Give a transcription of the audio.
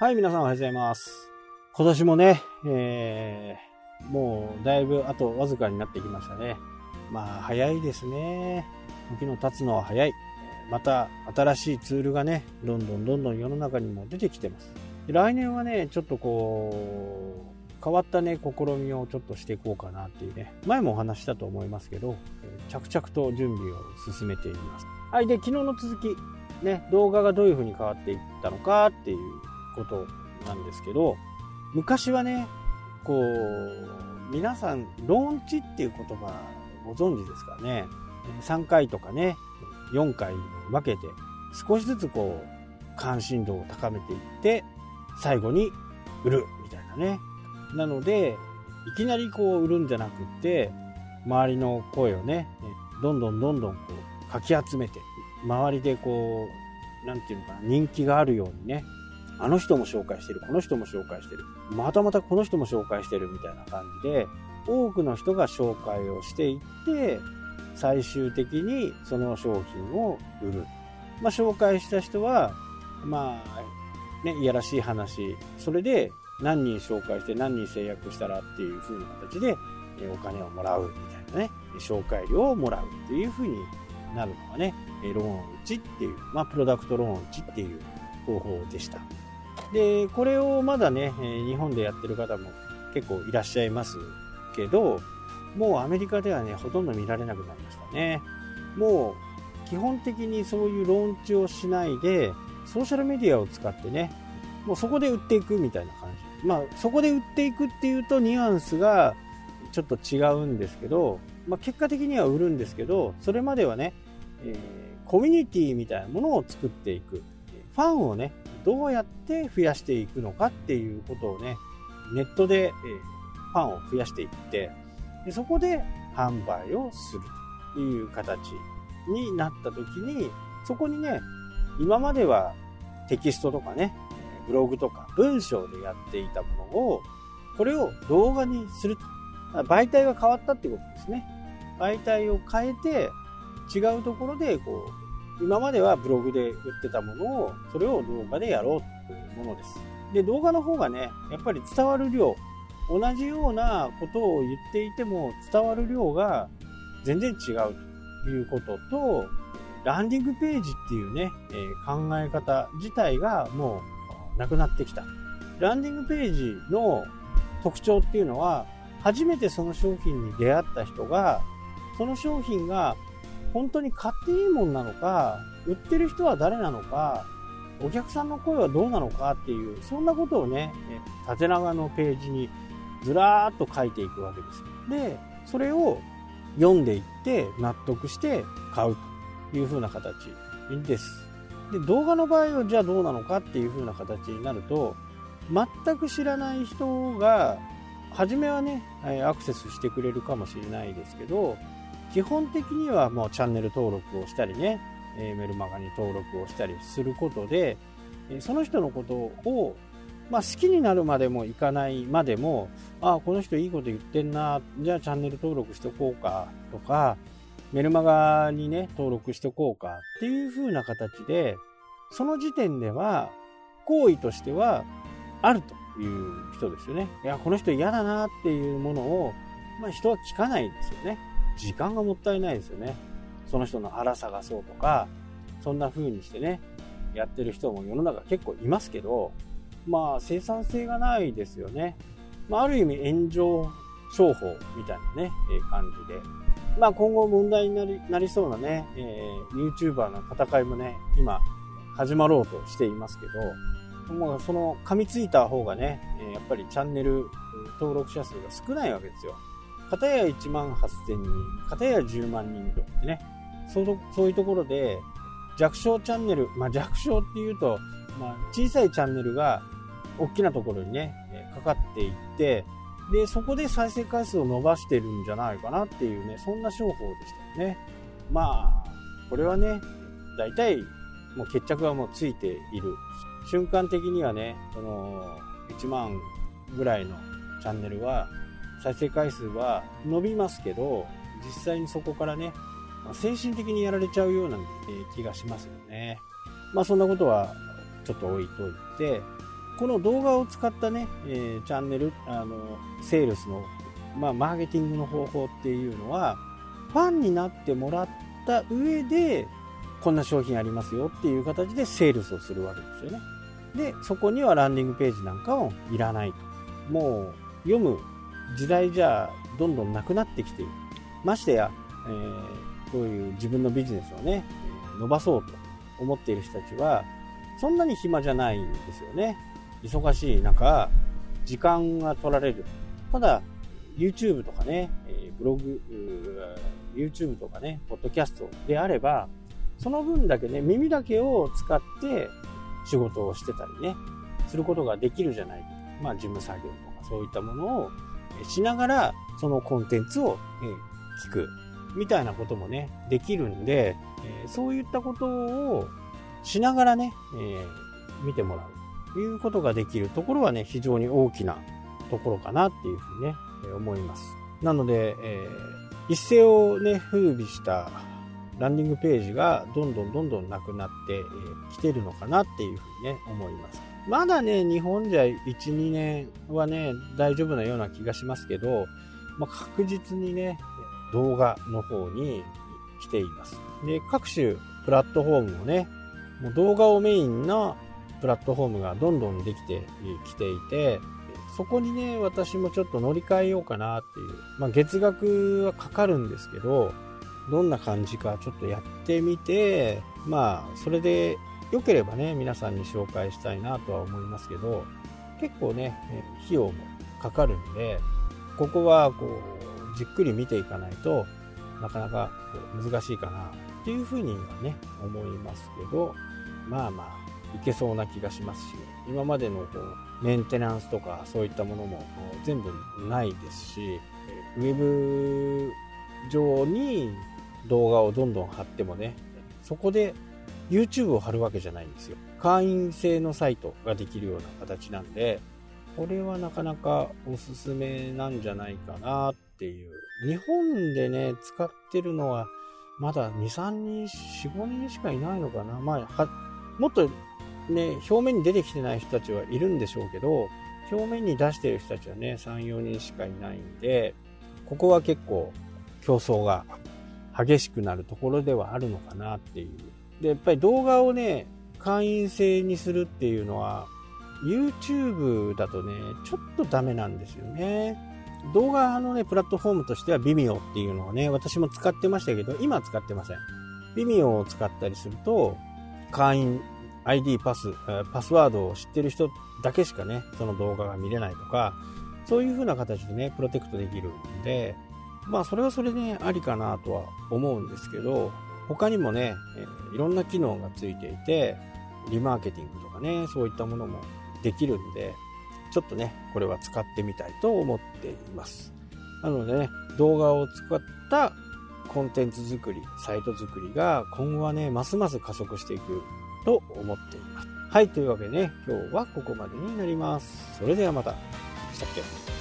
はい、皆さんおはようございます。今年もね、えー、もうだいぶあとわずかになってきましたね。まあ、早いですね。時の経つのは早い。また新しいツールがね、どんどんどんどん世の中にも出てきてます。来年はね、ちょっとこう、変わったね、試みをちょっとしていこうかなっていうね、前もお話したと思いますけど、着々と準備を進めています。はい、で、昨日の続き、ね、動画がどういう風に変わっていったのかっていうことなんですけど、昔はね、こう、皆さん、ローンチっていう言葉ご存知ですかね。3回とかね、4回分けて、少しずつこう、関心度を高めていって、最後に売るみたいなね。なので、いきなりこう売るんじゃなくって、周りの声をね、どんどんどんどんこう、かき集めて、周りでこう、なんていうのかな、人気があるようにね、あの人も紹介してる、この人も紹介してる、またまたこの人も紹介してるみたいな感じで、多くの人が紹介をしていって、最終的にその商品を売る。まあ、紹介した人は、まあ、ね、いやらしい話、それで何人紹介して何人制約したらっていう風な形でお金をもらうみたいなね、紹介料をもらうっていう風になるのがね、ローン打ちっていう、まあ、プロダクトローン打ちっていう方法でした。で、これをまだね、日本でやってる方も結構いらっしゃいますけど、もうアメリカではね、ほとんど見られなくなりましたね。もう、基本的にそういうローンチをしないで、ソーシャルメディアを使ってね、もうそこで売っていくみたいな感じ。まあ、そこで売っていくっていうとニュアンスがちょっと違うんですけど、まあ、結果的には売るんですけど、それまではね、えー、コミュニティみたいなものを作っていく。ファンをね、どうやって増やしていくのかっていうことをね、ネットで、ファンを増やしていって、でそこで販売をするという形になった時に、そこにね、今まではテキストとかね、ブログとか文章でやっていたものを、これを動画にすると。媒体が変わったってことですね。媒体を変えて、違うところで、こう、今まではブログで売ってたものを、それを動画でやろうというものです。で、動画の方がね、やっぱり伝わる量、同じようなことを言っていても伝わる量が全然違うということと、ランディングページっていうね、えー、考え方自体がもうなくなってきた。ランディングページの特徴っていうのは、初めてその商品に出会った人が、その商品が本当に買っていいもんなのか、売ってる人は誰なのか、お客さんの声はどうなのかっていう、そんなことをね、縦長のページにずらーっと書いていくわけです。で、それを読んでいって納得して買うという風な形です。で、動画の場合はじゃあどうなのかっていう風な形になると、全く知らない人が、初めはね、アクセスしてくれるかもしれないですけど、基本的にはもうチャンネル登録をしたりね、えメルマガに登録をしたりすることで、えその人のことをまあ、好きになるまでもいかないまでも、ああ、この人いいこと言ってんな、じゃあチャンネル登録しておこうかとか、メルマガにね、登録しておこうかっていう風な形で、その時点では、行為としてはあるという人ですよね。いや、この人嫌だなっていうものを、まあ、人は聞かないですよね。時間がもったいないですよね。その人の荒探そうとか、そんな風にしてね、やってる人も世の中結構いますけど、まあ、生産性がないですよね。まあ、ある意味炎上商法みたいなね、えー、感じで。まあ、今後問題になりなりそうなね、えー、YouTuber の戦いもね、今、始まろうとしていますけど、もうその噛みついた方がね、やっぱりチャンネル登録者数が少ないわけですよ。片や1万8000人、片や10万人とってね、そうそういうところで、弱小チャンネル、まあ弱小っていうと、まあ小さいチャンネルが大きなところにね、かかっていって、で、そこで再生回数を伸ばしてるんじゃないかなっていうね、そんな商法でしたよね。まあ、これはね、大体、もう決着はもうついている。瞬間的にはね、その、1万ぐらいのチャンネルは、再生回数は伸びますけど、実際にそこからね、精神的にやられちゃうような気がしますよね。まあそんなことはちょっと置いといて、この動画を使ったね、え、チャンネル、あの、セールスの、まあ、マーケティングの方法っていうのは、ファンになってもらった上で、こんな商品ありますよっていう形でセールスをするわけですよね。で、そこにはランディングページなんかもいらないと。もう、読む時代じゃどんどんなくなってきている。ましてや、えー、こういう自分のビジネスをね、伸ばそうと思っている人たちは、そんなに暇じゃないんですよね。忙しい中、時間が取られる。ただ、YouTube とかね、ブログ、YouTube とかね、ポッドキャストであれば、その分だけね、耳だけを使って仕事をしてたりね、することができるじゃない。まあ、事務作業とかそういったものをしながら、そのコンテンツを聞く。みたいなこともね、できるんで、そういったことをしながらね、え見てもらう。ということができるところはね、非常に大きなところかなっていうふうにね、思います。なので、え、一世をね、風靡したランディングページがどんどんどんどんなくなってき、てるのかなっていうふうにね、思います。まだね、日本じゃ1、2年はね、大丈夫なような気がしますけど、まあ、確実にね、動画の方に来ています。で、各種プラットフォームもね、もう動画をメインなプラットフォームがどんどんできてきていて、そこにね、私もちょっと乗り換えようかなっていう。まあ、月額はかかるんですけど、どんな感じかちょっとやってみて、まあ、それで良ければね、皆さんに紹介したいなとは思いますけど、結構ね、費用もかかるんで、ここはこう、じっくり見ていかないとなかなか難しいかなっていうふうにはね、思いますけど、まあまあ、いけそうな気がしますし、今までのこうメンテナンスとかそういったものも全部ないですし、ウェブ上に動画をどんどん貼ってもね、そこで YouTube を貼るわけじゃないんですよ。会員制のサイトができるような形なんで、これはなかなかおすすめなんじゃないかなっていう。日本でね、使ってるのは、まだ2、3人、4、5人しかいないのかな。まあ、は、もっとね、表面に出てきてない人たちはいるんでしょうけど、表面に出してる人たちはね、3、4人しかいないんで、ここは結構競争が激しくなるところではあるのかなっていう。で、やっぱり動画をね、会員制にするっていうのは、YouTube だとね、ちょっとダメなんですよね。動画のね、プラットフォームとしては Vimeo っていうのをね、私も使ってましたけど、今は使ってません。Vimeo を使ったりすると、会員 ID パス、パスワードを知ってる人だけしかね、その動画が見れないとか、そういう風な形でね、プロテクトできるんで、まあそれはそれでね、ありかなとは思うんですけど、他にもね、いろんな機能がついていて、リマーケティングとかね、そういったものもできるんで、ちょっとね、これは使ってみたいと思っています。なのでね、動画を使ったコンテンツ作り、サイト作りが今後はね、ますます加速していくと思っています。はい、というわけでね、今日はここまでになります。それではまた。したっけ？